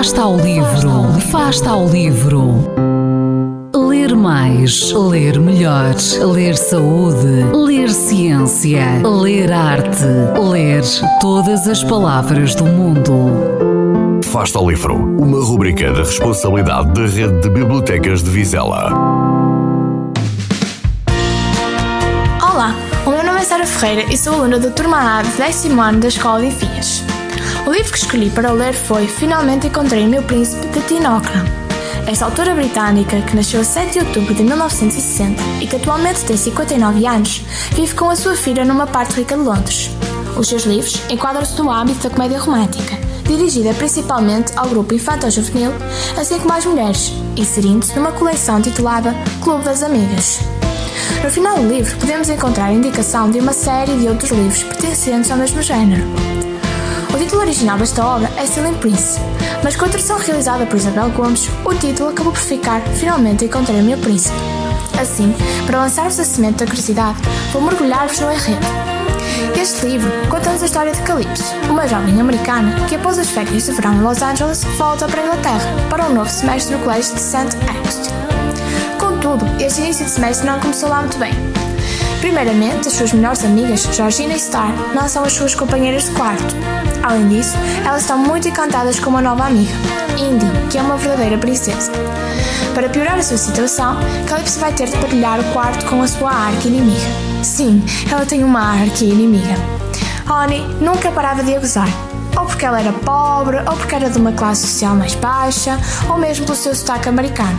Fasta ao livro, Fasta ao livro. Ler mais, ler melhor, ler saúde, ler ciência, ler arte, ler todas as palavras do mundo. Fasta ao livro, uma rubrica da responsabilidade da Rede de Bibliotecas de Vizela. Olá, o meu nome é Sara Ferreira e sou aluna da turma A do décimo ano da Escola de Enfias. O livro que escolhi para ler foi Finalmente Encontrei o Meu Príncipe de Tina. Esta autora britânica, que nasceu a 7 de outubro de 1960 e que atualmente tem 59 anos, vive com a sua filha numa parte rica de Londres. Os seus livros enquadram-se no âmbito da comédia romântica, dirigida principalmente ao grupo infantil-juvenil, assim como às mulheres, inserindo-se numa coleção titulada Clube das Amigas. No final do livro, podemos encontrar indicação de uma série de outros livros pertencentes ao mesmo género. O título original desta obra é Silent Prince, mas com a tradução realizada por Isabel Gomes, o título acabou por ficar Finalmente Encontrei o Meu Príncipe. Assim, para lançar-vos a semente da curiosidade, vou mergulhar-vos no enredo. Este livro conta-nos a história de Calypso, uma jovem americana que, após as férias de verão em Los Angeles, volta para a Inglaterra para um novo semestre no colégio de St. Augustine. Contudo, este início de semestre não começou lá muito bem. Primeiramente, as suas melhores amigas, Georgina e Star, não são as suas companheiras de quarto. Além disso, elas estão muito encantadas com uma nova amiga, Indy, que é uma verdadeira princesa. Para piorar a sua situação, Calypso vai ter de partilhar o quarto com a sua arqui-inimiga. Sim, ela tem uma arqui-inimiga. Honey nunca parava de a gozar, ou porque ela era pobre, ou porque era de uma classe social mais baixa, ou mesmo pelo seu sotaque americano.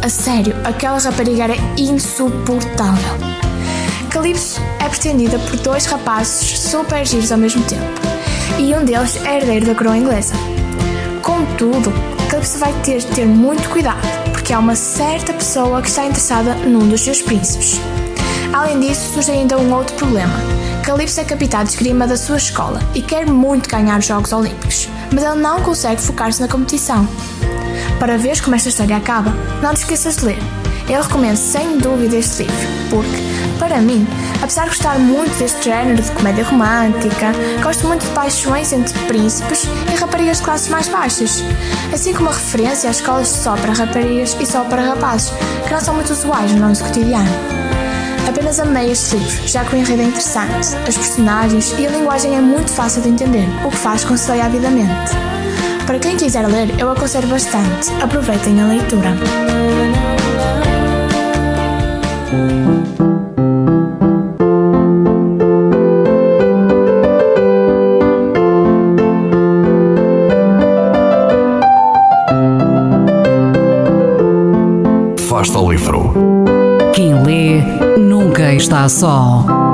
A sério, aquela rapariga era insuportável. Calypso é pretendida por dois rapazes super giros ao mesmo tempo, e um deles é herdeiro da coroa inglesa. Contudo, Calypso vai ter de ter muito cuidado, porque há uma certa pessoa que está interessada num dos seus príncipes. Além disso, surge ainda um outro problema. Calypso é capitã de esgrima da sua escola e quer muito ganhar os Jogos Olímpicos, mas ele não consegue focar-se na competição. Para ver como esta história acaba, não te esqueças de ler. Eu recomendo sem dúvida este livro, porque, para mim, apesar de gostar muito deste género de comédia romântica, gosto muito de paixões entre príncipes e raparigas de classes mais baixas, assim como a referência às escolas só para raparigas e só para rapazes, que não são muito usuais no nosso cotidiano. Apenas amei este livro, já que o enredo é interessante, as personagens e a linguagem é muito fácil de entender, o que faz com se leia avidamente. Para quem quiser ler, eu aconselho bastante. Aproveitem a leitura. Fasta ao livro. Quem lê nunca está só.